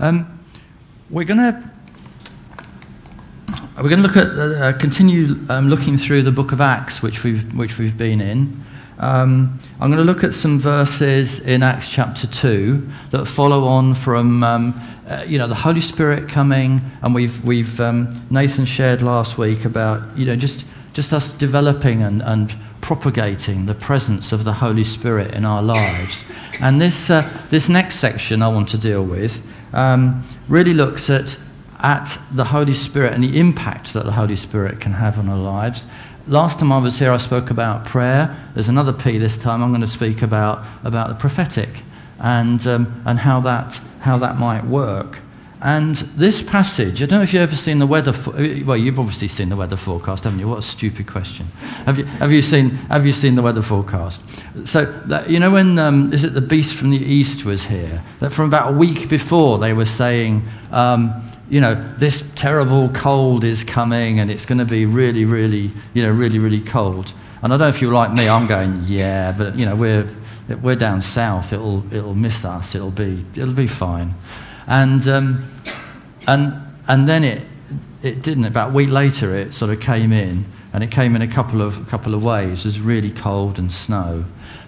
Um, we're going to we're going to look at uh, continue um, looking through the book of Acts, which we've which we've been in. Um, I'm going to look at some verses in Acts chapter two that follow on from um, uh, you know the Holy Spirit coming, and we've we've um, Nathan shared last week about you know just just us developing and, and propagating the presence of the Holy Spirit in our lives. And this uh, this next section I want to deal with um, really looks at, at the Holy Spirit and the impact that the Holy Spirit can have on our lives. Last time I was here, I spoke about prayer. There's another P this time. I'm going to speak about, about the prophetic and, um, and how, that, how that might work. And this passage, I don't know if you've ever seen the weather. For, well, you've obviously seen the weather forecast, haven't you? What a stupid question. Have you, have you, seen, have you seen the weather forecast? So, that, you know, when um, is it the beast from the east was here? That from about a week before they were saying, um, you know, this terrible cold is coming and it's going to be really, really, you know, really, really cold. And I don't know if you're like me, I'm going, yeah, but, you know, we're, we're down south. It'll, it'll miss us. It'll be, it'll be fine. And, um, and, and then it, it didn't. About a week later, it sort of came in, and it came in a couple of, a couple of waves. It was really cold and snow,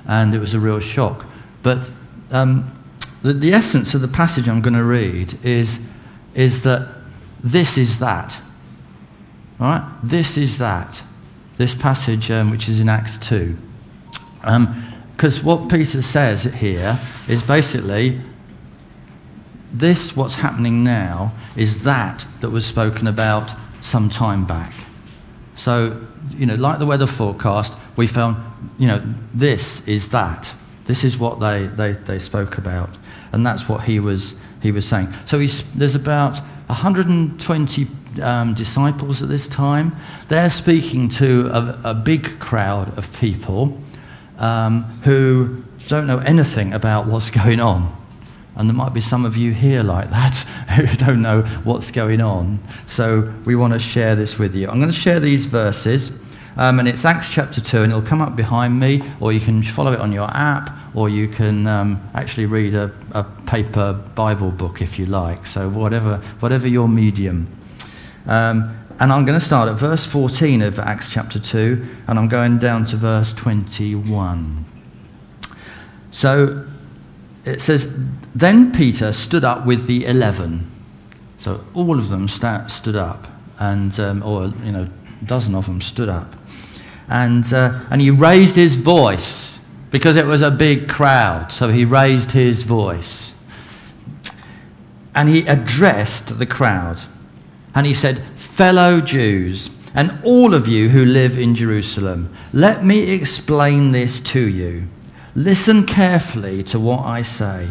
and it was a real shock. But um, the, the essence of the passage I'm going to read is, is that this is that. All right? This is that. This passage, um, which is in Acts 2. Because um, what Peter says here is basically this, what's happening now, is that that was spoken about some time back. So, you know, like the weather forecast, we found, you know, this is that. This is what they, they, they spoke about. And that's what he was, he was saying. So there's about 120 um, disciples at this time. They're speaking to a, a big crowd of people um, who don't know anything about what's going on. And there might be some of you here like that who don't know what's going on. So we want to share this with you. I'm going to share these verses. Um, and it's Acts chapter 2, and it'll come up behind me, or you can follow it on your app, or you can um, actually read a, a, paper Bible book if you like. So, whatever, whatever your medium. Um, and I'm going to start at verse 14 of Acts chapter 2, and I'm going down to verse 21. So, it says, Then Peter stood up with the eleven. So all of them stood up, and, um, or, you know, a dozen of them stood up. And, uh, and he raised his voice because it was a big crowd. So he raised his voice. And he addressed the crowd. And he said, Fellow Jews, and all of you who live in Jerusalem, let me explain this to you. Listen carefully to what I say.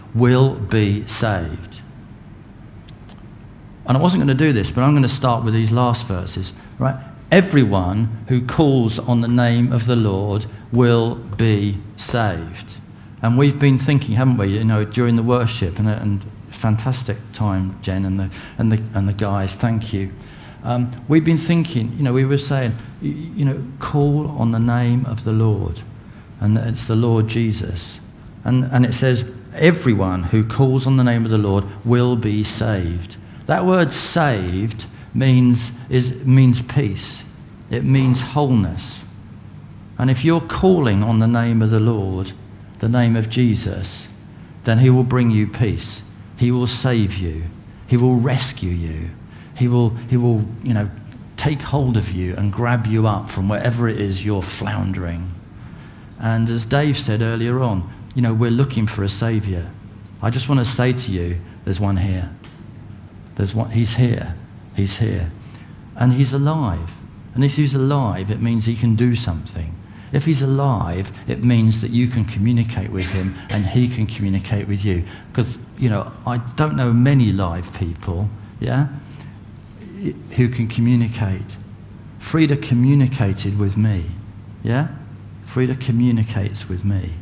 will be saved. And I wasn't going to do this, but I'm going to start with these last verses, right? Everyone who calls on the name of the Lord will be saved. And we've been thinking, haven't we, you know, during the worship, and, and fantastic time, Jen and the, and the, and the guys, thank you. Um, we've been thinking, you know, we were saying, you, know, call on the name of the Lord. And it's the Lord Jesus. And, and it says, everyone who calls on the name of the Lord will be saved. That word saved means, is, means peace, it means wholeness. And if you're calling on the name of the Lord, the name of Jesus, then he will bring you peace. He will save you. He will rescue you. He will, he will you know, take hold of you and grab you up from wherever it is you're floundering. And as Dave said earlier on, you know, we're looking for a Savior. I just want to say to you, there's one here. There's one, he's here. He's here. And he's alive. And if he's alive, it means he can do something. If he's alive, it means that you can communicate with him and he can communicate with you. Because, you know, I don't know many live people, yeah, who can communicate. Frida communicated with me, yeah? Frida communicates with me.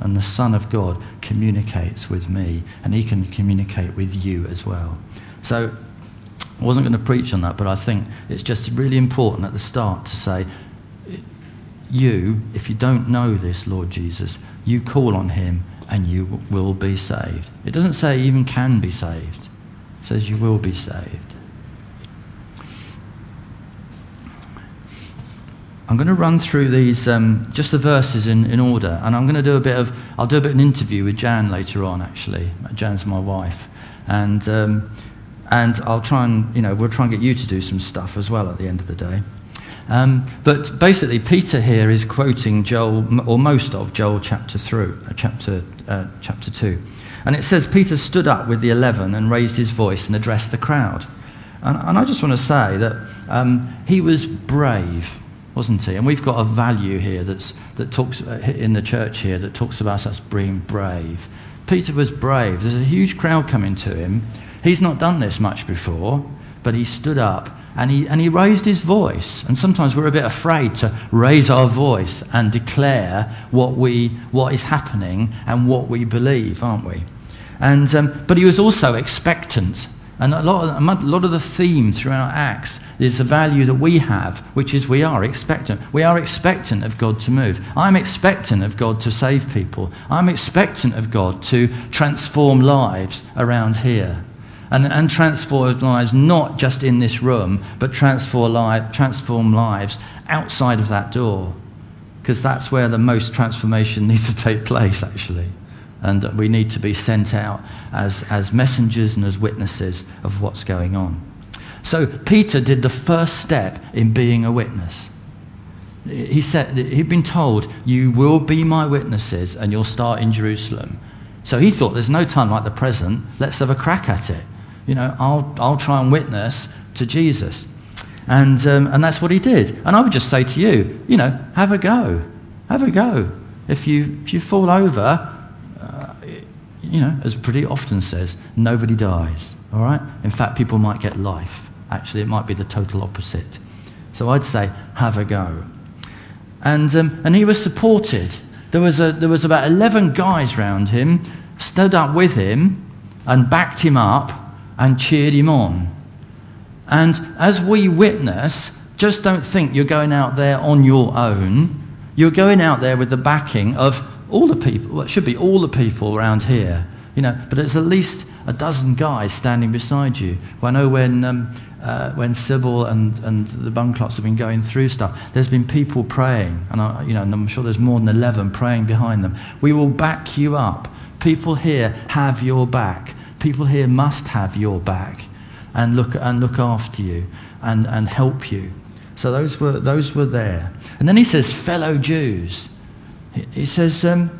And the Son of God communicates with me, and he can communicate with you as well. So, I wasn't going to preach on that, but I think it's just really important at the start to say, you, if you don't know this, Lord Jesus, you call on him and you will be saved. It doesn't say even can be saved, it says you will be saved. I'm going to run through these, um, just the verses in, in order, and I'm going to do a bit of, I'll do a bit of an interview with Jan later on, actually. Jan's my wife. And, um, and I'll try and, you know, we'll try and get you to do some stuff as well at the end of the day. Um, but basically, Peter here is quoting Joel, or most of Joel chapter, through, uh, chapter, uh, chapter 2. And it says, Peter stood up with the eleven and raised his voice and addressed the crowd. And, and I just want to say that um, he was brave wasn't he? And we've got a value here that's, that talks uh, in the church here that talks about us being brave. Peter was brave. There's a huge crowd coming to him. He's not done this much before, but he stood up and he, and he raised his voice. And sometimes we're a bit afraid to raise our voice and declare what, we, what is happening and what we believe, aren't we? And, um, but he was also expectant and a lot, of, a lot of the theme throughout Acts is the value that we have, which is we are expectant. We are expectant of God to move. I'm expectant of God to save people. I'm expectant of God to transform lives around here. And, and transform lives not just in this room, but transform, life, transform lives outside of that door. Because that's where the most transformation needs to take place, actually and that we need to be sent out as, as messengers and as witnesses of what's going on. So Peter did the first step in being a witness. He said he'd been told, "You will be my witnesses, and you'll start in Jerusalem." So he thought, "There's no time like the present. Let's have a crack at it. You know, I'll I'll try and witness to Jesus." And um, and that's what he did. And I would just say to you, you know, have a go, have a go. If you if you fall over, you know, as pretty often says, nobody dies. All right? In fact, people might get life. Actually, it might be the total opposite. So I'd say, have a go. And, um, and he was supported. There was, a, there was about 11 guys round him, stood up with him and backed him up and cheered him on. And as we witness, just don't think you're going out there on your own. You're going out there with the backing of all the people, well, it should be all the people around here, you know, but there's at least a dozen guys standing beside you. Well, I know when, um, uh, when Sybil and, and the Bunclots have been going through stuff, there's been people praying, and, I, you know, and I'm sure there's more than 11 praying behind them. We will back you up. People here have your back. People here must have your back and look, and look after you and, and help you. So those were, those were there. And then he says, fellow Jews. He says, um,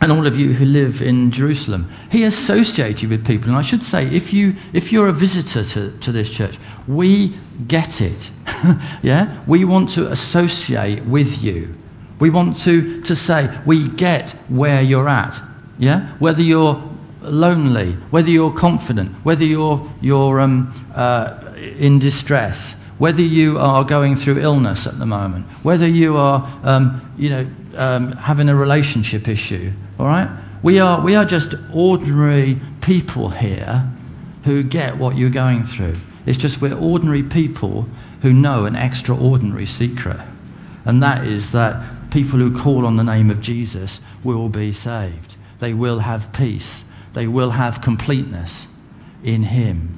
and all of you who live in Jerusalem. He associated with people. And I should say, if, you, if you're a visitor to, to this church, we get it. yeah? We want to associate with you. We want to, to say, we get where you're at. Yeah? Whether you're lonely, whether you're confident, whether you're, you're um, uh, in distress, whether you are going through illness at the moment, whether you are, um, you know, um, having a relationship issue, all right? We are, we are just ordinary people here who get what you're going through. It's just we're ordinary people who know an extraordinary secret. And that is that people who call on the name of Jesus will be saved. They will have peace. They will have completeness in Him.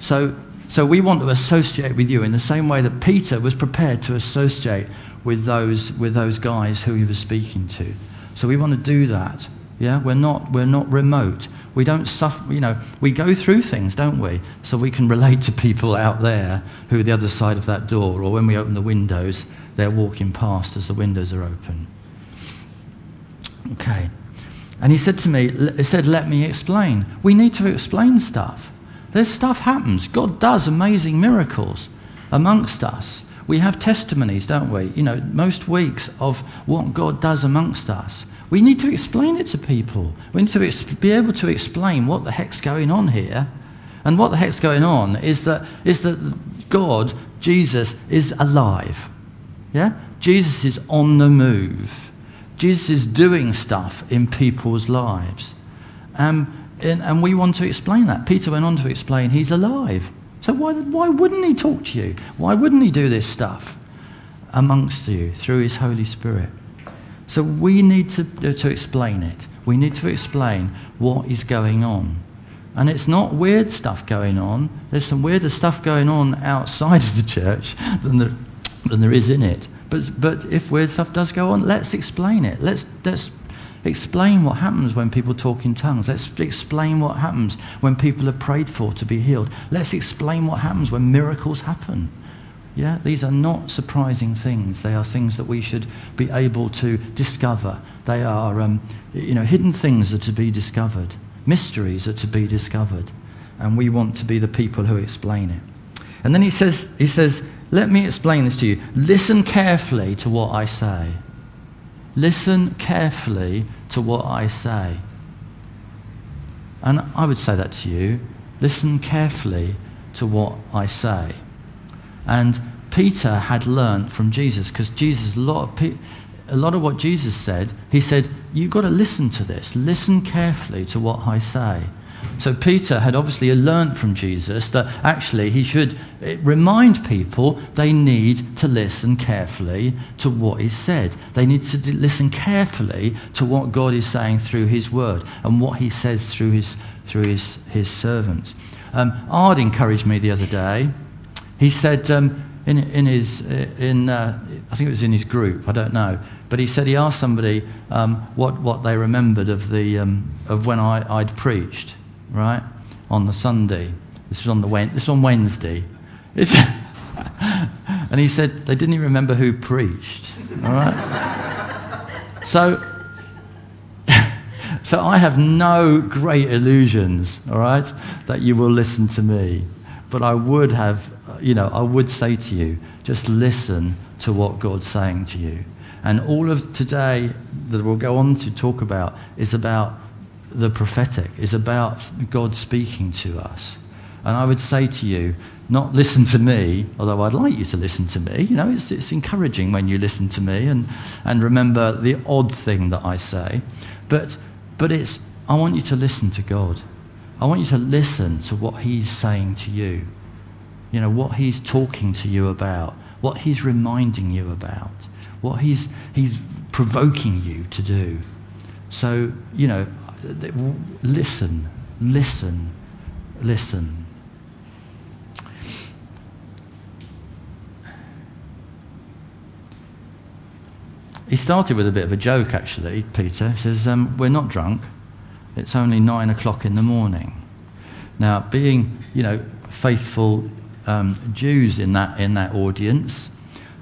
So, so we want to associate with you in the same way that Peter was prepared to associate with those, with those guys who he was speaking to. So we want to do that. Yeah, we're not, we're not remote. We don't suffer, you know, we go through things, don't we? So we can relate to people out there who are the other side of that door, or when we open the windows, they're walking past as the windows are open. Okay. And he said to me, he said, let me explain. We need to explain stuff. This stuff happens. God does amazing miracles amongst us. We have testimonies, don't we? You know, most weeks of what God does amongst us. We need to explain it to people. We need to be able to explain what the heck's going on here. And what the heck's going on is that, is that God, Jesus, is alive. Yeah? Jesus is on the move. Jesus is doing stuff in people's lives. Um, and, and we want to explain that. Peter went on to explain he's alive. So why, why wouldn't he talk to you? Why wouldn't he do this stuff amongst you through his Holy Spirit? So we need to, uh, to explain it. We need to explain what is going on. And it's not weird stuff going on. There's some weirder stuff going on outside of the church than there, than there is in it. But, but if weird stuff does go on, let's explain it. Let's, let's explain what happens when people talk in tongues. Let's explain what happens when people are prayed for to be healed. Let's explain what happens when miracles happen. Yeah, these are not surprising things. They are things that we should be able to discover. They are, um, you know, hidden things are to be discovered. Mysteries are to be discovered. And we want to be the people who explain it. And then he says, he says, let me explain this to you. Listen carefully to what I say. Listen carefully to what I say. And I would say that to you. Listen carefully to what I say. And Peter had learned from Jesus because Jesus, a lot, of pe- a lot of what Jesus said, he said, You've got to listen to this. Listen carefully to what I say. So Peter had obviously learned from Jesus that actually he should eh, remind people they need to listen carefully to what is said. They need to listen carefully to what God is saying through his word and what he says through his, through his, his servants. Um, Ard encouraged me the other day. He said um, in, in his, uh, in, uh, I think it was in his group, I don't know, but he said he asked somebody um, what, what they remembered of, the, um, of when I, I'd preached, right, on the Sunday. This was on, the, this was on Wednesday. and he said they didn't even remember who preached, all right? so, so I have no great illusions, all right, that you will listen to me. But I would have you know, I would say to you, just listen to what God's saying to you. And all of today that we'll go on to talk about is about the prophetic, is about God speaking to us. And I would say to you, not listen to me, although I'd like you to listen to me. You know, it's, it's encouraging when you listen to me and, and remember the odd thing that I say. But, but it's, I want you to listen to God. I want you to listen to what He's saying to you you know, what he's talking to you about, what he's reminding you about, what he's, he's provoking you to do. So, you know, listen, listen, listen. He started with a bit of a joke, actually, Peter. He says, um, We're not drunk. It's only nine o'clock in the morning. Now, being, you know, faithful um, Jews in that, in that audience,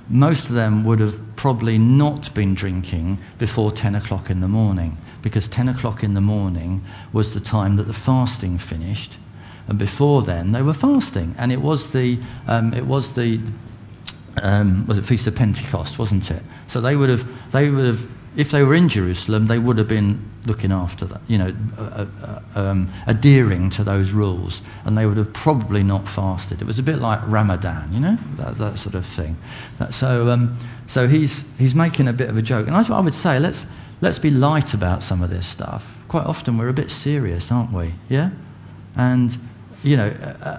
most of them would have probably not been drinking before 10 o'clock in the morning because 10 o'clock in the morning was the time that the fasting finished. And before then, they were fasting. And it was the, um, it was the um, was it Feast of Pentecost, wasn't it? So they would have, they would have if they were in Jerusalem, they would have been looking after that, you know, uh, uh, um, adhering to those rules, and they would have probably not fasted. It was a bit like Ramadan, you know, that, that sort of thing. That, so, um, so he's, he's making a bit of a joke. And I, I would say, let's, let's be light about some of this stuff. Quite often we're a bit serious, aren't we? Yeah? And, you know,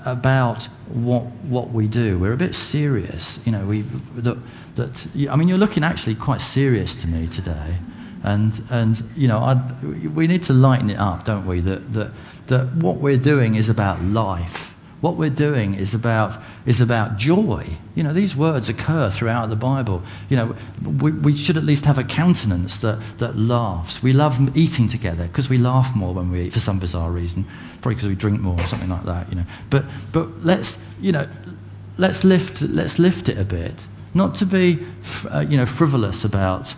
about what, what we do. We're a bit serious. You know, we, the, that, I mean, you're looking actually quite serious to me today. And, and you know, I'd, we need to lighten it up, don't we? That, that, that what we're doing is about life. What we're doing is about, is about joy. You know, these words occur throughout the Bible. You know, we, we should at least have a countenance that, that laughs. We love eating together because we laugh more when we eat for some bizarre reason. Probably because we drink more or something like that, you know. But, but let's, you know, let's lift, let's lift it a bit. Not to be, uh, you know, frivolous about,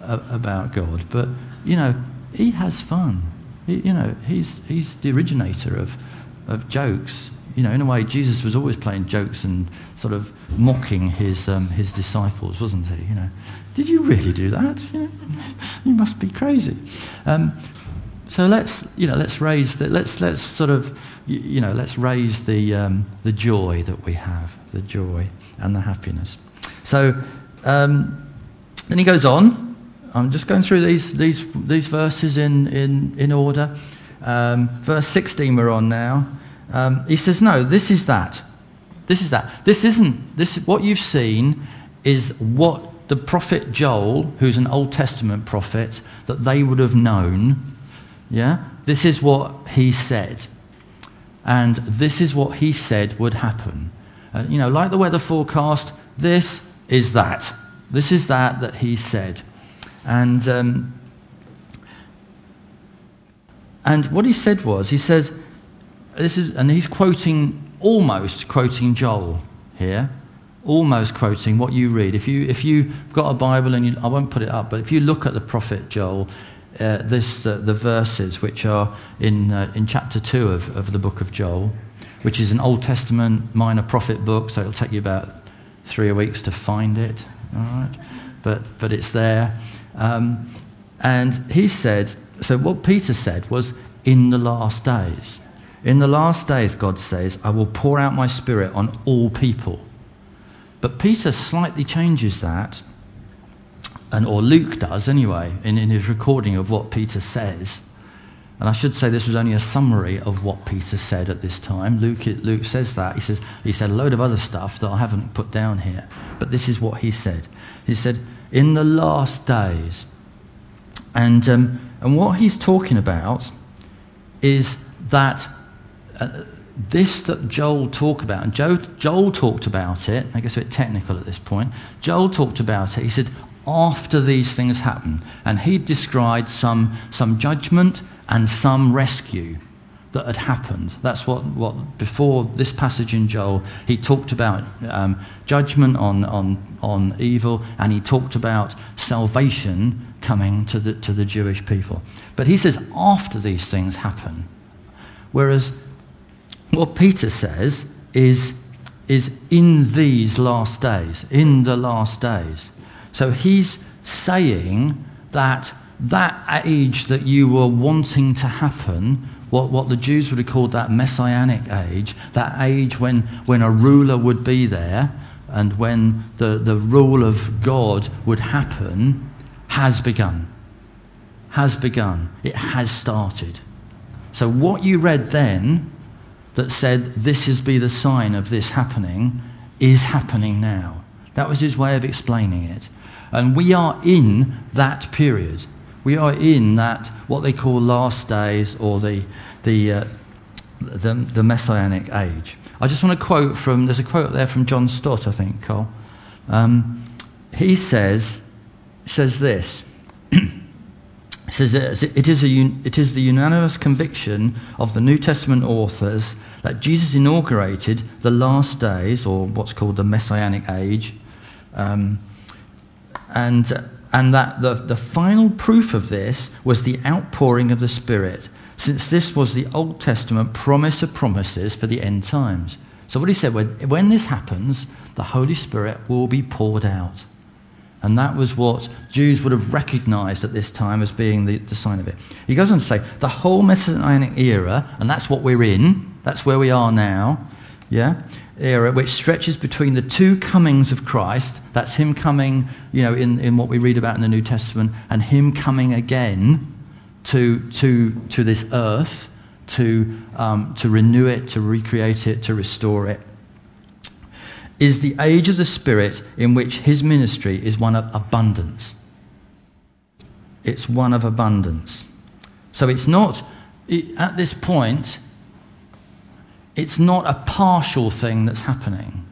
uh, about God, but, you know, he has fun. He, you know, he's, he's the originator of, of jokes. You know, in a way, Jesus was always playing jokes and sort of mocking his, um, his disciples, wasn't he? You know, did you really do that? You, know, you must be crazy. Um, so let's, you know, let's raise the, let's, let's sort of, you know, let's raise the, um, the joy that we have, the joy and the happiness. So um, then he goes on. I'm just going through these, these, these verses in, in, in order. Um, verse 16 we're on now. Um, he says, No, this is that. This is that. This isn't, this, what you've seen is what the prophet Joel, who's an Old Testament prophet, that they would have known. Yeah? This is what he said. And this is what he said would happen. Uh, you know, like the weather forecast, this is that. This is that that he said. And, um, and what he said was, he says, this is, and he's quoting, almost quoting Joel here, almost quoting what you read. If, you, if you've got a Bible, and you, I won't put it up, but if you look at the prophet Joel, uh, this, uh, the verses which are in, uh, in chapter 2 of, of the book of Joel, which is an Old Testament minor prophet book, so it'll take you about three weeks to find it, all right? But, but it's there. Um, and he said, so what Peter said was, in the last days. In the last days, God says, I will pour out my spirit on all people. But Peter slightly changes that, and, or Luke does anyway, in, in his recording of what Peter says. And I should say this was only a summary of what Peter said at this time. Luke, Luke says that. He says he said a load of other stuff that I haven't put down here. But this is what he said. He said, in the last days. And, um, and what he's talking about is that uh, this that Joel talked about, and Joel, Joel talked about it, I guess a bit technical at this point. Joel talked about it. He said, after these things happen, and he described some, some judgment and some rescue that had happened. That's what, what before this passage in Joel, he talked about um, judgment on, on, on evil and he talked about salvation coming to the, to the Jewish people. But he says after these things happen. Whereas what Peter says is, is in these last days, in the last days. So he's saying that that age that you were wanting to happen what, what the Jews would have called that messianic age, that age when, when a ruler would be there and when the, the rule of God would happen, has begun. Has begun. It has started. So, what you read then that said, This is be the sign of this happening, is happening now. That was his way of explaining it. And we are in that period. We are in that, what they call last days or the, the, uh, the, the, Messianic age. I just want to quote from, there's a quote there from John Stott, I think, Cole. Um, he says, says this. He says it is, a, it is the unanimous conviction of the New Testament authors that Jesus inaugurated the last days, or what's called the Messianic age, um, and and that the, the final proof of this was the outpouring of the Spirit, since this was the Old Testament promise of promises for the end times. So, what he said, when, when this happens, the Holy Spirit will be poured out. And that was what Jews would have recognized at this time as being the, the sign of it. He goes on to say, the whole Messianic era, and that's what we're in, that's where we are now, yeah, era, which stretches between the two comings of Christ. That's him coming, you know, in, in what we read about in the New Testament, and him coming again to, to, to this earth to, um, to renew it, to recreate it, to restore it. Is the age of the Spirit in which his ministry is one of abundance. It's one of abundance. So it's not, it, at this point, it's not a partial thing that's happening.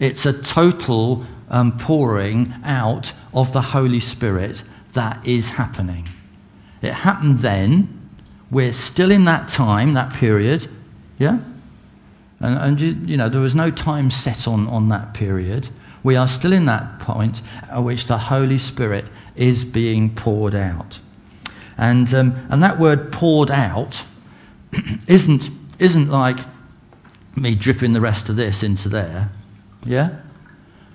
It's a total um, pouring out of the Holy Spirit that is happening. It happened then. We're still in that time, that period. Yeah? And, and you, know, there was no time set on, on that period. We are still in that point at which the Holy Spirit is being poured out. And, um, and that word poured out isn't, isn't like me dripping the rest of this into there. Yeah?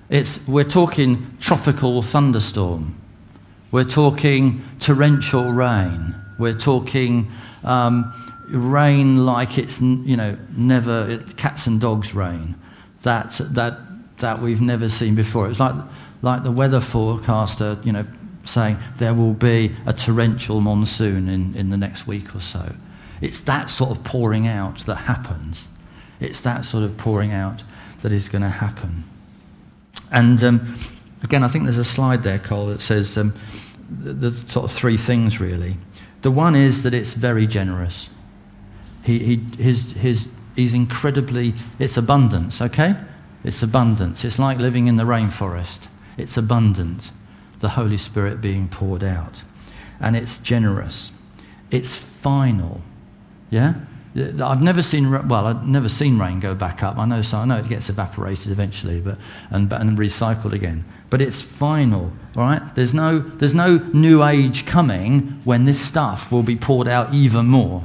It's, we're talking tropical thunderstorm. We're talking torrential rain. We're talking um, rain like it's, you know, never, cats and dogs rain. That, that, that we've never seen before. It's like, like the weather forecaster, you know, saying there will be a torrential monsoon in, in the next week or so. It's that sort of pouring out that happens. It's that sort of pouring out that is going to happen. And um, again, I think there's a slide there, Cole, that says um, there's sort of three things really. The one is that it's very generous. He, he, his, his, he's incredibly, it's abundance, okay? It's abundance. It's like living in the rainforest. It's abundant, the Holy Spirit being poured out. And it's generous. It's final. Yeah? I've never seen well, I've never seen rain go back up. I know, so I know it gets evaporated eventually, but and, and recycled again. But it's final, all right? There's no there's no new age coming when this stuff will be poured out even more.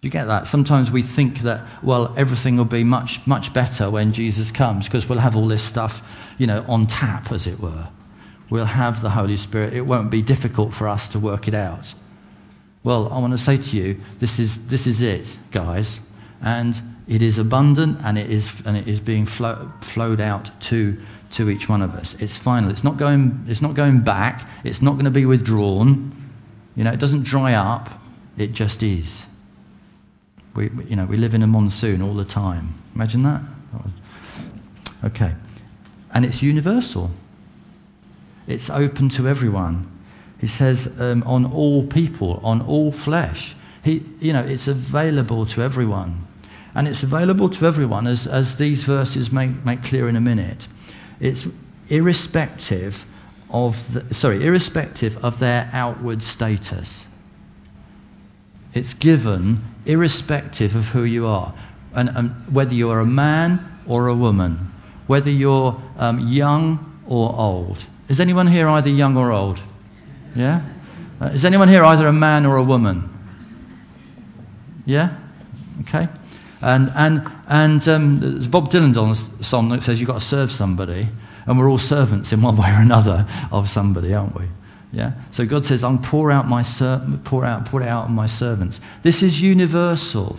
You get that? Sometimes we think that, well, everything will be much, much better when Jesus comes because we'll have all this stuff, you know, on tap, as it were. We'll have the Holy Spirit. It won't be difficult for us to work it out. Well, I want to say to you, this is, this is it, guys. And it is abundant and it is, and it is being flow, flowed out to, to each one of us. It's final. It's not, going, it's not going back. It's not going to be withdrawn. You know, it doesn't dry up. It just is. We, you know, we live in a monsoon all the time. Imagine that. Okay. And it's universal. It's open to everyone. He says, um, on all people, on all flesh. He, you know, it's available to everyone. And it's available to everyone, as, as these verses make, make clear in a minute. It's irrespective of, the, sorry, irrespective of their outward status. It's given irrespective of who you are, and, and whether you're a man or a woman, whether you're um, young or old. Is anyone here either young or old? Yeah? Uh, is anyone here either a man or a woman? Yeah? Okay. And, and, and um, there's Bob Dylan's song that says you've got to serve somebody, and we're all servants in one way or another of somebody, aren't we? Yeah? So God says, I'll pour out, my ser- pour, out, pour it out on my servants. This is universal.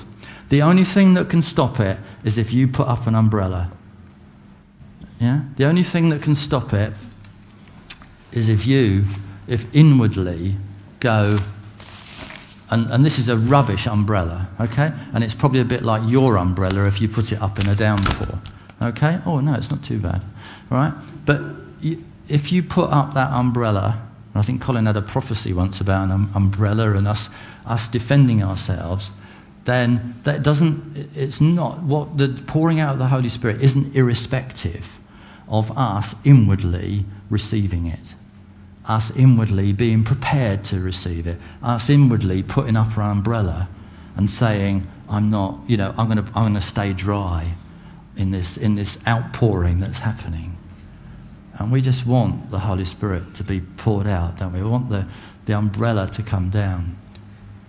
The only thing that can stop it is if you put up an umbrella. Yeah? The only thing that can stop it is if you if inwardly go, and, and this is a rubbish umbrella, okay? And it's probably a bit like your umbrella if you put it up in a downpour, okay? Oh, no, it's not too bad, right? But if you put up that umbrella, I think Colin had a prophecy once about an um, umbrella and us, us defending ourselves, then that doesn't, it's not, what the pouring out of the Holy Spirit isn't irrespective of us inwardly receiving it. Us inwardly being prepared to receive it, us inwardly putting up our umbrella and saying, I'm not, you know, I'm going to I'm going to stay dry in this, in this outpouring that's happening. And we just want the Holy Spirit to be poured out, don't we? We want the, the umbrella to come down.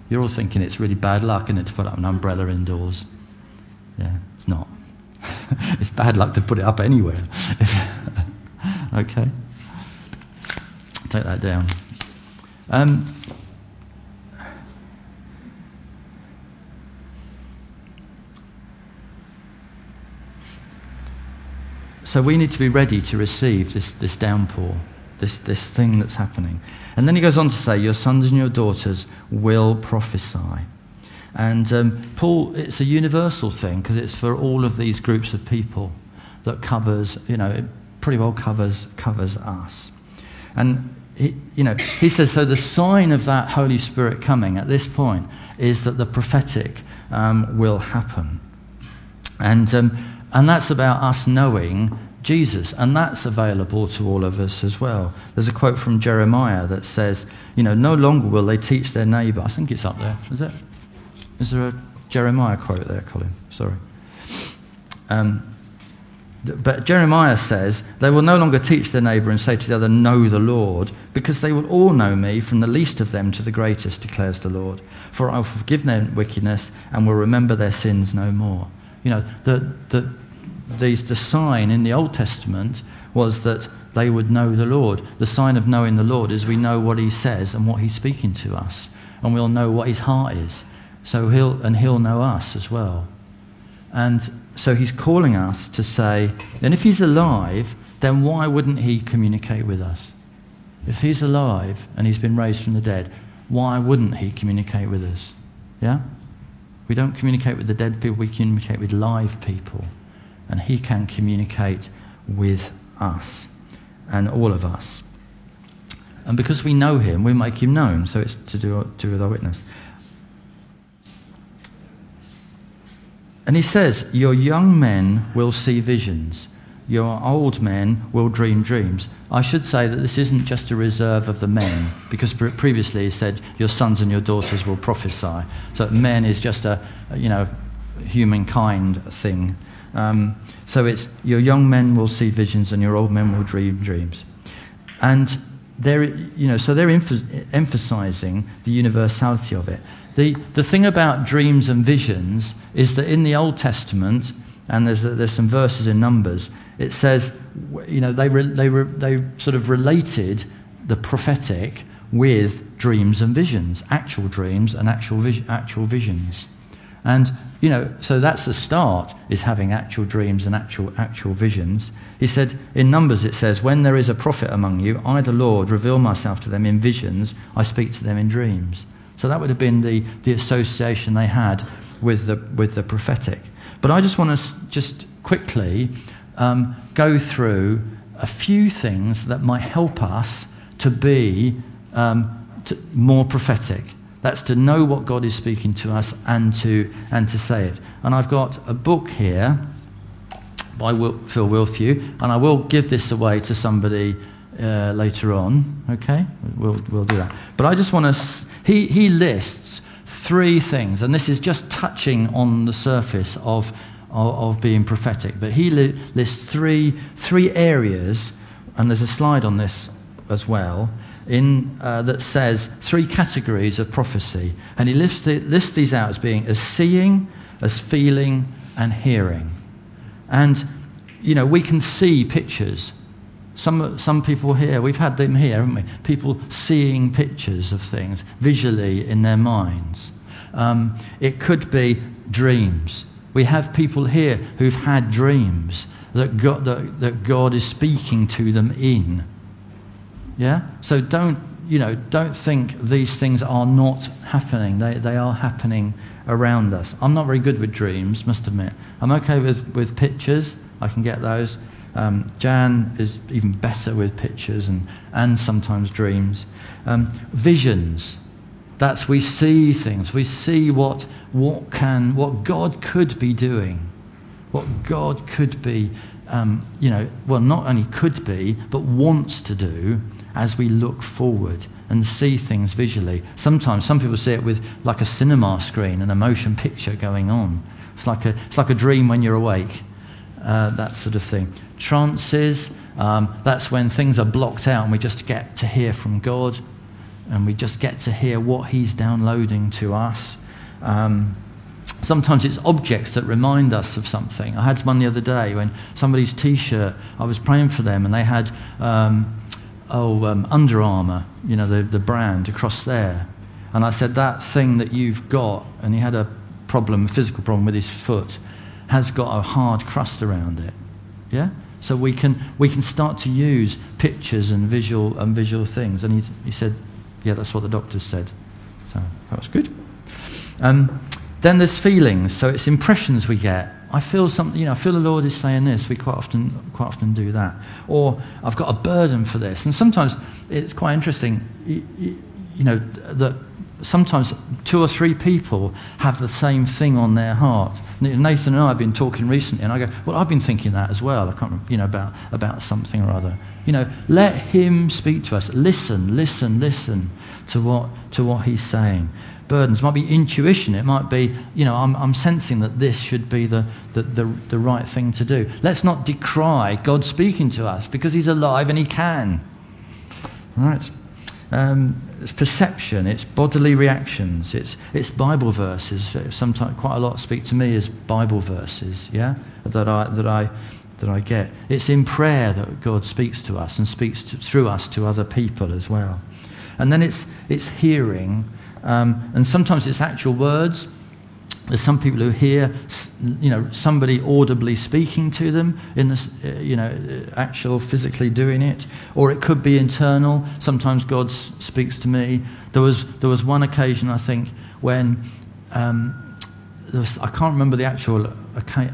You're all thinking it's really bad luck, isn't it, to put up an umbrella indoors? Yeah, it's not. it's bad luck to put it up anywhere. okay? take that down. Um, so we need to be ready to receive this, this downpour, this, this thing that's happening. And then he goes on to say, Your sons and your daughters will prophesy. And um, Paul, it's a universal thing because it's for all of these groups of people that covers, you know, it pretty well covers, covers us. And he, you know, he says, so the sign of that Holy Spirit coming at this point is that the prophetic um, will happen. And, um, and that's about us knowing Jesus, and that's available to all of us as well. There's a quote from Jeremiah that says, you know, no longer will they teach their neighbour. I think it's up there. Is it? Is there a Jeremiah quote there, Colin? Sorry. Um, but Jeremiah says, They will no longer teach their neighbour and say to the other, Know the Lord, because they will all know me, from the least of them to the greatest, declares the Lord. For I will forgive their wickedness and will remember their sins no more. You know, the, the, the, the sign in the Old Testament was that they would know the Lord. The sign of knowing the Lord is we know what he says and what he's speaking to us, and we'll know what his heart is. So he'll, and he'll know us as well. And so he's calling us to say, and if he's alive, then why wouldn't he communicate with us? If he's alive and he's been raised from the dead, why wouldn't he communicate with us? Yeah? We don't communicate with the dead people, we communicate with live people. And he can communicate with us and all of us. And because we know him, we make him known. So it's to do, do with our witness. And he says, Your young men will see visions, your old men will dream dreams. I should say that this isn't just a reserve of the men, because previously he said, Your sons and your daughters will prophesy. So men is just a, you know, humankind thing. Um, so it's your young men will see visions and your old men will dream dreams. And they're, you know, so they're emphasizing the universality of it. The, the thing about dreams and visions is that in the Old Testament, and there's, there's some verses in Numbers, it says, you know, they, re, they, re, they sort of related the prophetic with dreams and visions, actual dreams and actual, vis- actual visions. And, you know, so that's the start, is having actual dreams and actual, actual visions. He said, in Numbers it says, When there is a prophet among you, I, the Lord, reveal myself to them in visions, I speak to them in dreams. So that would have been the, the association they had with the, with the prophetic. But I just want to just quickly um, go through a few things that might help us to be um, to, more prophetic. That's to know what God is speaking to us and to, and to say it. And I've got a book here by Will, Phil Wilthew, and I will give this away to somebody uh, later on. Okay? We'll, we'll do that. But I just want to he, he lists three things, and this is just touching on the surface of, of, of being prophetic, but he li- lists three, three areas, and there's a slide on this as well, in, uh, that says three categories of prophecy. And he lists, the, lists these out as being as seeing, as feeling, and hearing. And, you know, we can see pictures some, some people here, we've had them here, haven't we? People seeing pictures of things visually in their minds. Um, it could be dreams. We have people here who've had dreams that God, that, that God is speaking to them in. Yeah? So don't, you know, don't think these things are not happening. They, they are happening around us. I'm not very good with dreams, must admit. I'm okay with, with pictures. I can get those. Um, Jan is even better with pictures and, and sometimes dreams. Um, visions. That's we see things. We see what, what, can, what God could be doing. What God could be, um, you know, well, not only could be, but wants to do as we look forward and see things visually. Sometimes some people see it with like a cinema screen and a motion picture going on. It's like a, it's like a dream when you're awake, uh, that sort of thing trances. Um, that's when things are blocked out and we just get to hear from God and we just get to hear what He's downloading to us. Um, sometimes it's objects that remind us of something. I had one the other day when somebody's t shirt, I was praying for them and they had, um, oh, um, Under Armour, you know, the, the brand across there. And I said, that thing that you've got, and he had a problem, a physical problem with his foot, has got a hard crust around it. Yeah? So we can, we can start to use pictures and visual, and visual things. And he, he said, yeah, that's what the doctors said. So that was good. Um, then there's feelings. So it's impressions we get. I feel something, you know, I feel the Lord is saying this. We quite often, quite often do that. Or I've got a burden for this. And sometimes it's quite interesting, you, know, that sometimes two or three people have the same thing on their heart. Nathan and I have been talking recently, and I go, "Well, I've been thinking that as well. I can't, remember, you know, about about something or other. You know, let Him speak to us. Listen, listen, listen to what to what He's saying. Burdens it might be intuition. It might be, you know, I'm, I'm sensing that this should be the, the, the, the right thing to do. Let's not decry God speaking to us because He's alive and He can. Right. Um, it's perception, it's bodily reactions, it's, it's Bible verses. Sometimes, quite a lot speak to me as Bible verses, yeah, that I, that I, that I get. It's in prayer that God speaks to us and speaks to, through us to other people as well. And then it's, it's hearing, um, and sometimes it's actual words. There's some people who hear, you know, somebody audibly speaking to them in the, uh, you know, uh, actual physically doing it, or it could be internal. Sometimes God speaks to me. There was there was one occasion I think when um, was, I can't remember the actual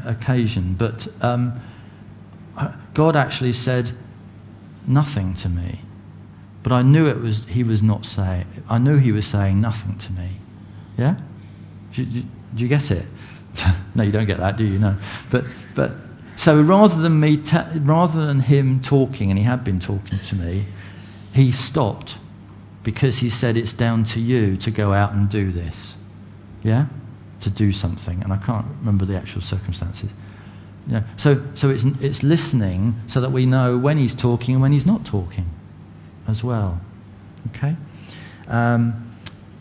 occasion, but um, God actually said nothing to me, but I knew it was He was not saying. I knew He was saying nothing to me. Yeah. Do you get it? no, you don't get that, do you? No. But, but so rather than me, ta- rather than him talking, and he had been talking to me, he stopped because he said it's down to you to go out and do this. Yeah? To do something. And I can't remember the actual circumstances. Yeah. So, so it's, it's listening so that we know when he's talking and when he's not talking as well. Okay? Um,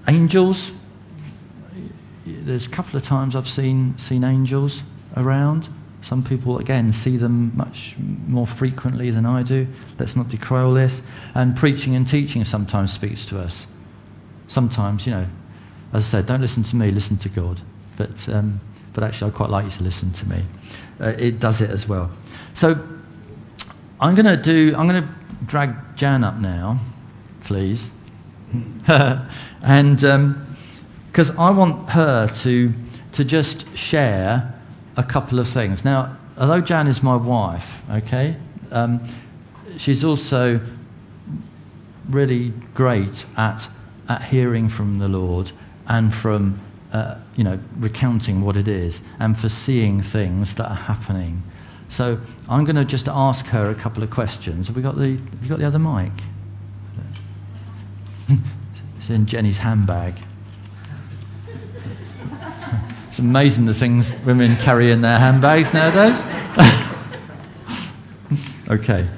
angels, there's a couple of times I've seen, seen angels around. Some people, again, see them much more frequently than I do. Let's not decry all this. And preaching and teaching sometimes speaks to us. Sometimes, you know, as I said, don't listen to me, listen to God. But, um, but actually, I'd quite like you to listen to me. Uh, it does it as well. So I'm going to do, I'm going to drag Jan up now, please. and um, because I want her to, to just share a couple of things. Now, although Jan is my wife, okay, um, she's also really great at, at hearing from the Lord and from, uh, you know, recounting what it is and for seeing things that are happening. So I'm going to just ask her a couple of questions. Have we got the, have you got the other mic? it's in Jenny's handbag. It's amazing the things women carry in their handbags nowadays. okay.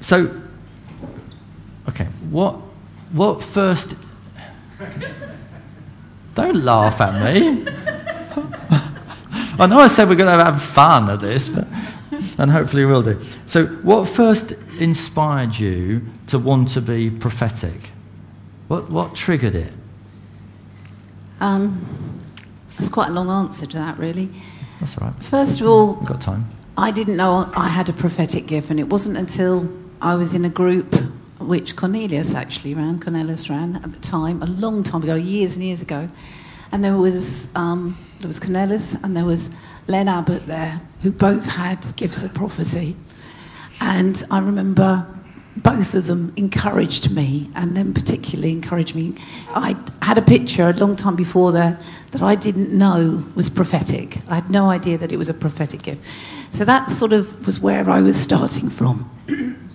So, okay, what, what first. Don't laugh at me. I know I said we're going to have fun at this, but, and hopefully we'll do. So, what first inspired you to want to be prophetic? What, what triggered it? Um, that's quite a long answer to that, really. That's all right. First of all, We've got time. I didn't know I had a prophetic gift, and it wasn't until I was in a group which Cornelius actually ran, Cornelius ran at the time, a long time ago, years and years ago. And there was, um, there was Cornelius and there was Len Abbott there, who both had gifts of prophecy. And I remember both of them encouraged me, and then particularly encouraged me. I had a picture a long time before there that I didn't know was prophetic. I had no idea that it was a prophetic gift. So that sort of was where I was starting from.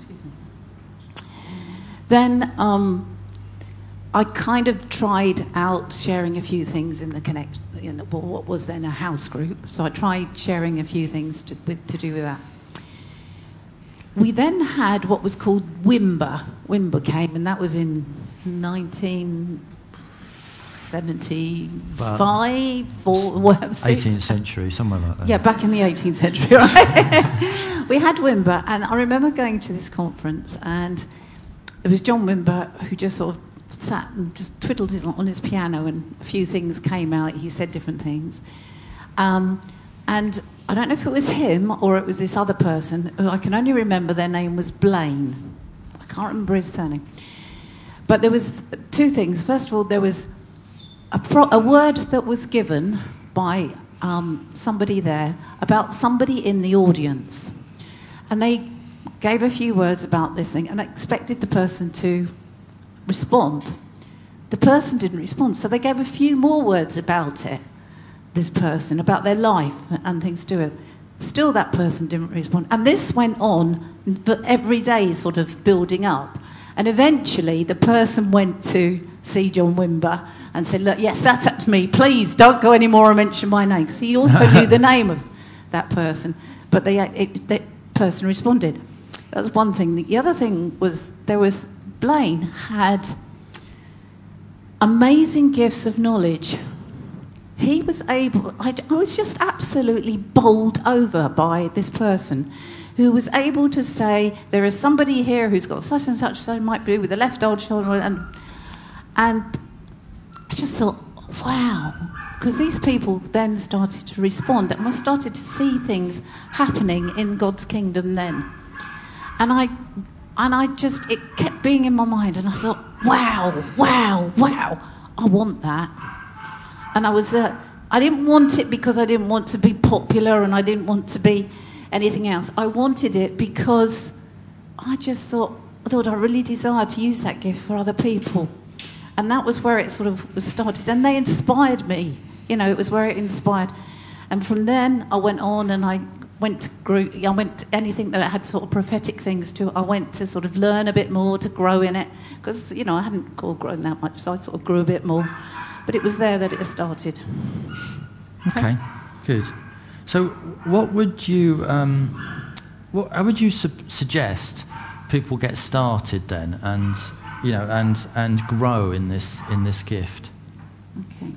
then um, I kind of tried out sharing a few things in the connect, in what was then a house group. So I tried sharing a few things to, with, to do with that. We then had what was called Wimber. Wimber came, and that was in 1975, four, 18th century, somewhere like that. Yeah, back in the 18th century, right? we had Wimber, and I remember going to this conference, and it was John Wimber who just sort of sat and just twiddled his, on his piano, and a few things came out. He said different things. Um, and I don't know if it was him or it was this other person I can only remember their name was Blaine. I can't remember his surname. But there was two things. First of all, there was a, pro- a word that was given by um, somebody there about somebody in the audience. And they gave a few words about this thing and expected the person to respond. the person didn't respond. So they gave a few more words about it, this person, about their life and things to it. Still, that person didn't respond. And this went on, but every day sort of building up. And eventually, the person went to see John Wimber and said, Look, yes, that's up to me. Please don't go anymore and mention my name. Because he also knew the name of that person. But the, it, the person responded. That was one thing. The other thing was there was Blaine had amazing gifts of knowledge. He was able, I, I was just absolutely bowled over by this person who was able to say, There is somebody here who's got such and such, so might be with the left old shoulder. And, and I just thought, wow. Because these people then started to respond, and I started to see things happening in God's kingdom then. And I, and I just, it kept being in my mind, and I thought, wow, wow, wow, I want that. And I was, uh, I didn't want it because I didn't want to be popular and I didn't want to be anything else. I wanted it because I just thought, Lord, I really desire to use that gift for other people. And that was where it sort of was started. And they inspired me. You know, it was where it inspired. And from then, I went on and I went to group, I went to anything that had sort of prophetic things to. I went to sort of learn a bit more, to grow in it. Because, you know, I hadn't grown that much, so I sort of grew a bit more. But it was there that it started. Okay, good. So, what would you, um, what, how would you su- suggest people get started then, and you know, and and grow in this in this gift? Okay.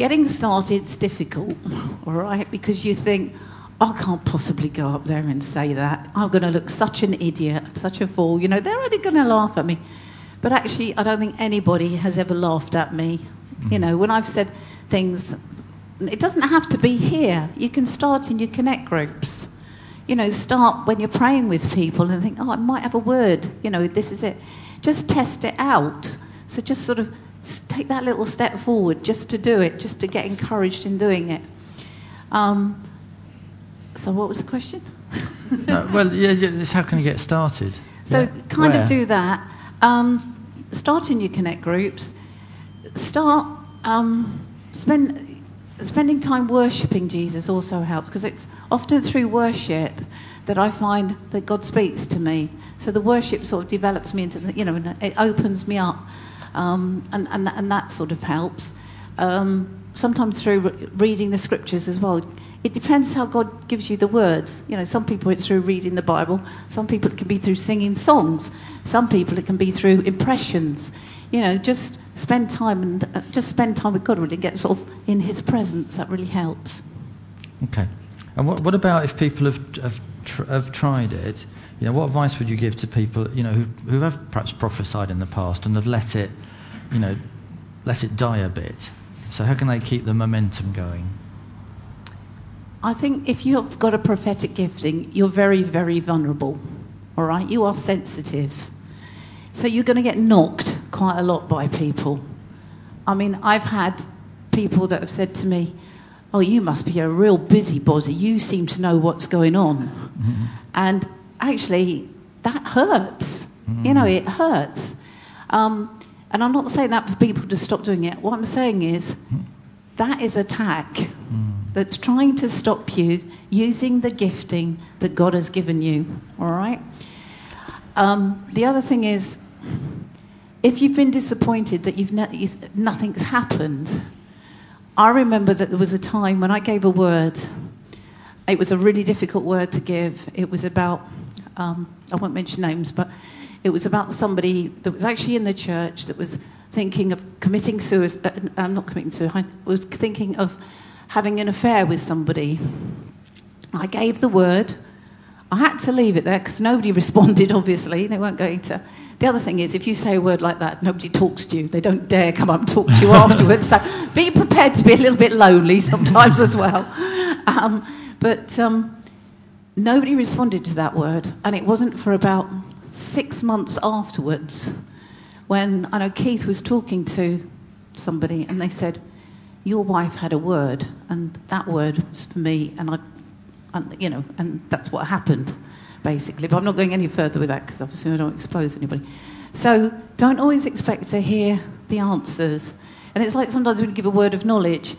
Getting started is difficult, all right, because you think, I can't possibly go up there and say that. I'm going to look such an idiot, such a fool. You know, they're only going to laugh at me. But actually, I don't think anybody has ever laughed at me. Mm-hmm. You know, when I've said things, it doesn't have to be here. You can start in your connect groups. You know, start when you're praying with people and think, oh, I might have a word. You know, this is it. Just test it out. So just sort of take that little step forward just to do it, just to get encouraged in doing it. Um, so, what was the question? well, yeah, just how can you get started? So, yeah. kind Where? of do that. Um, start in your connect groups. Start um, spend spending time worshipping Jesus also helps because it's often through worship that I find that God speaks to me. So the worship sort of develops me into the, you know, it opens me up um, and, and, and that sort of helps. Um, sometimes through re- reading the scriptures as well. It depends how God gives you the words. You know, some people it's through reading the Bible. Some people it can be through singing songs. Some people it can be through impressions. You know, just spend time and uh, just spend time with God. Really get sort of in His presence. That really helps. Okay. And what, what about if people have have, tr- have tried it? You know, what advice would you give to people, you know, who, who have perhaps prophesied in the past and have let it, you know, let it die a bit? So how can they keep the momentum going? I think if you've got a prophetic gifting, you're very, very vulnerable. All right? You are sensitive. So you're going to get knocked quite a lot by people. I mean, I've had people that have said to me, Oh, you must be a real busybody. You seem to know what's going on. Mm-hmm. And actually, that hurts. Mm-hmm. You know, it hurts. Um, and I'm not saying that for people to stop doing it. What I'm saying is that is attack mm. That's trying to stop you using the gifting that God has given you. All right? Um, the other thing is, if you've been disappointed that you've nothing's happened, I remember that there was a time when I gave a word. It was a really difficult word to give. It was about, um, I won't mention names, but it was about somebody that was actually in the church that was thinking of committing suicide. I'm uh, not committing suicide. Was thinking of having an affair with somebody. I gave the word. I had to leave it there because nobody responded. Obviously, they weren't going to. The other thing is, if you say a word like that, nobody talks to you. They don't dare come up and talk to you afterwards. So be prepared to be a little bit lonely sometimes as well. Um, but um, nobody responded to that word, and it wasn't for about six months afterwards when I know Keith was talking to somebody and they said, Your wife had a word, and that word was for me, and I, and, you know, and that's what happened. basically. But I'm not going any further with that because obviously I don't expose anybody. So don't always expect to hear the answers. And it's like sometimes when you give a word of knowledge,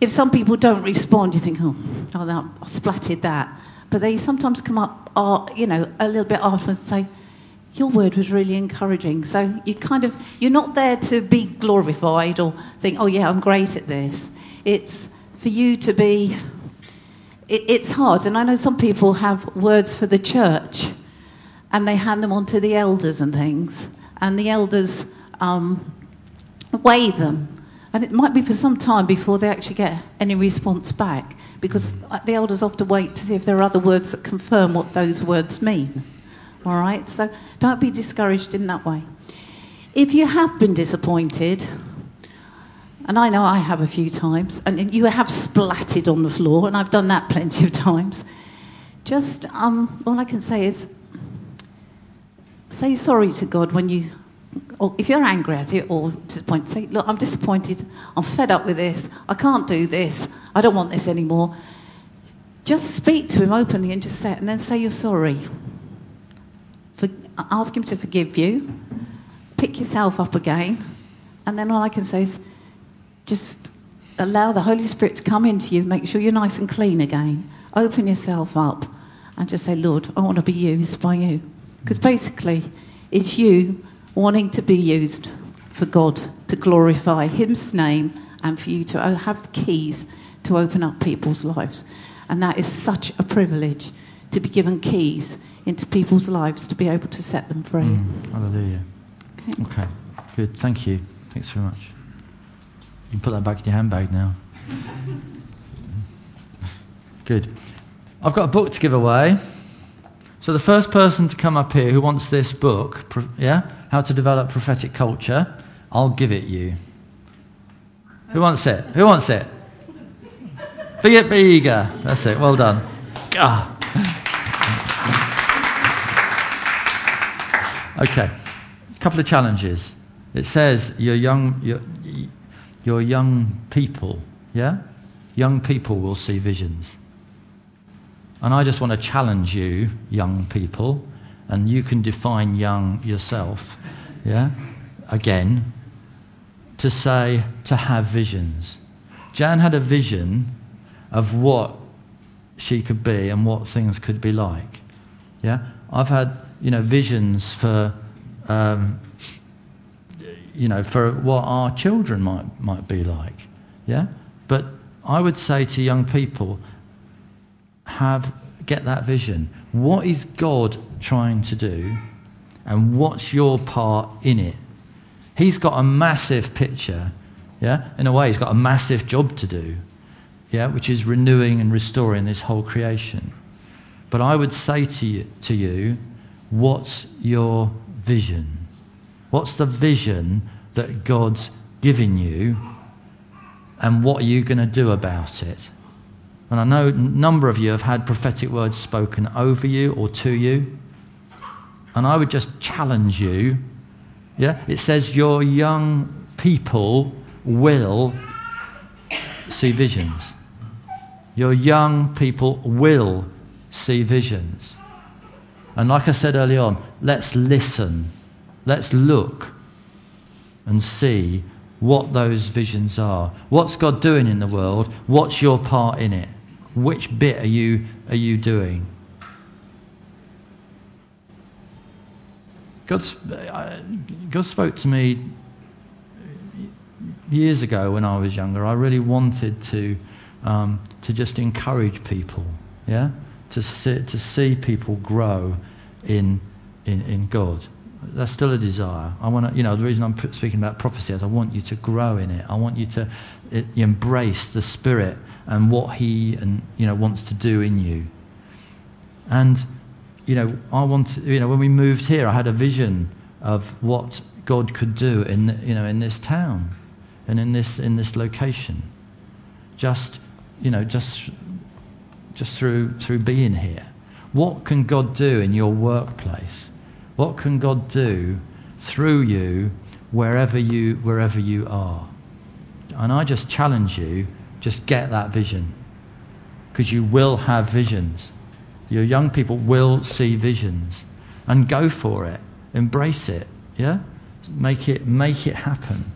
if some people don't respond, you think, oh, oh that, I splatted that. But they sometimes come up, uh, you know, a little bit afterwards and say, your word was really encouraging. So you kind of, you're not there to be glorified or think, oh yeah, I'm great at this. It's for you to be, it, it's hard. And I know some people have words for the church and they hand them on to the elders and things. And the elders um, weigh them. And it might be for some time before they actually get any response back because the elders often wait to see if there are other words that confirm what those words mean. All right? So don't be discouraged in that way. If you have been disappointed, and I know I have a few times, and you have splatted on the floor, and I've done that plenty of times, just um, all I can say is say sorry to God when you, or if you're angry at it or disappointed, say, Look, I'm disappointed, I'm fed up with this, I can't do this, I don't want this anymore. Just speak to Him openly and just say and then say you're sorry. Ask Him to forgive you, pick yourself up again, and then all I can say is just allow the Holy Spirit to come into you, make sure you're nice and clean again, open yourself up, and just say, Lord, I want to be used by you. Because basically, it's you wanting to be used for God to glorify His name and for you to have the keys to open up people's lives. And that is such a privilege to be given keys into people's lives to be able to set them free. Mm, hallelujah. Okay. okay. Good. Thank you. Thanks very much. You can put that back in your handbag now. Good. I've got a book to give away. So the first person to come up here who wants this book, yeah, How to Develop Prophetic Culture, I'll give it you. Who wants it? Who wants it? Be, it be eager. That's it. Well done. Ah. Okay. A couple of challenges. It says your young, your, your young people, yeah? Young people will see visions. And I just want to challenge you, young people, and you can define young yourself, yeah? Again, to say, to have visions. Jan had a vision of what she could be and what things could be like. Yeah? I've had, you know, visions for, um, you know, for what our children might, might be like. Yeah? But I would say to young people, have get that vision. What is God trying to do? And what's your part in it? He's got a massive picture. Yeah? In a way, he's got a massive job to do. Yeah? Which is renewing and restoring this whole creation. But I would say to you, to you what's your vision? What's the vision that God's given you? And what are you going to do about it? And I know a number of you have had prophetic words spoken over you or to you. And I would just challenge you. Yeah? It says your young people will see visions. Your young people will see visions. And like I said early on, let's listen. Let's look and see what those visions are. What's God doing in the world? What's your part in it? Which bit are you, are you doing? God's, uh, God spoke to me years ago when I was younger. I really wanted to, um, to just encourage people, yeah? To see, to see people grow in, in, in God. That's still a desire. I want to, you know, the reason I'm speaking about prophecy is I want you to grow in it. I want you to it, embrace the Spirit and what he and you know wants to do in you. And you know, I want you know when we moved here, I had a vision of what God could do in you know in this town and in this in this location. Just you know, just just through through being here. What can God do in your workplace? What can God do through you wherever you wherever you are? And I just challenge you just get that vision. Because you will have visions. Your young people will see visions. And go for it. Embrace it. Yeah? Make it, make it happen.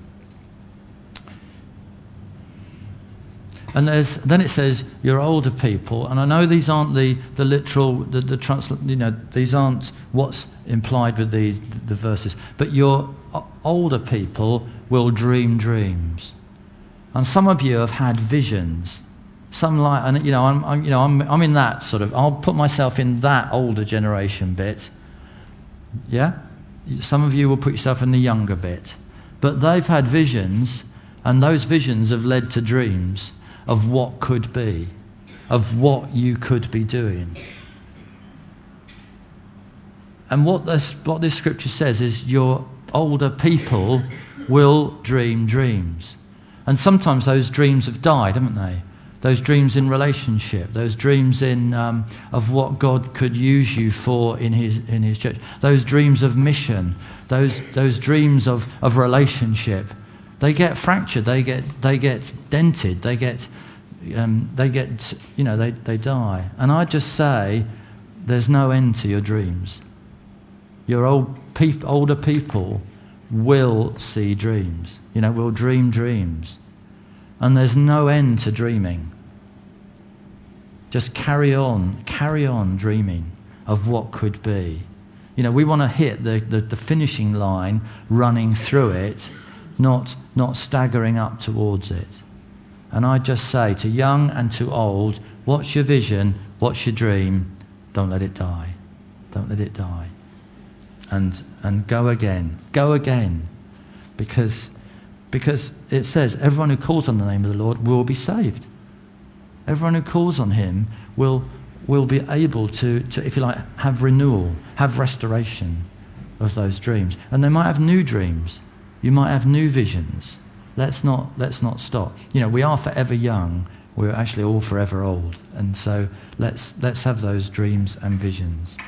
And then it says, you're older people. And I know these aren't the, the literal, the, the trans, you know, these aren't what's implied with these, the verses. But your uh, older people will dream dreams. And some of you have had visions. Some like, and you know, I'm, I'm, you know, I'm, I'm in that sort of, I'll put myself in that older generation bit. Yeah? Some of you will put yourself in the younger bit. But they've had visions, and those visions have led to dreams of what could be, of what you could be doing. And what this, what this scripture says is your older people will dream dreams. And sometimes those dreams have died, haven't they? Those dreams in relationship, those dreams in, um, of what God could use you for in his, in his church, those dreams of mission, those, those dreams of, of relationship, they get fractured, they get, they get dented, they get, um, they get, you know, they, they die. And I just say, there's no end to your dreams. Your old peop- older people will see dreams. You know, will dream dreams. And there's no end to dreaming. Just carry on, carry on dreaming of what could be. You know, we want to hit the, the, the, finishing line running through it, not, not staggering up towards it. And I just say to young and to old, what's your vision? What's your dream? Don't let it die. Don't let it die. And, and go again. Go again. Because because it says, everyone who calls on the name of the Lord will be saved. Everyone who calls on him will, will be able to, to, if you like, have renewal, have restoration of those dreams. And they might have new dreams. You might have new visions. Let's not, let's not stop. You know, we are forever young. We're actually all forever old. And so let's, let's have those dreams and visions.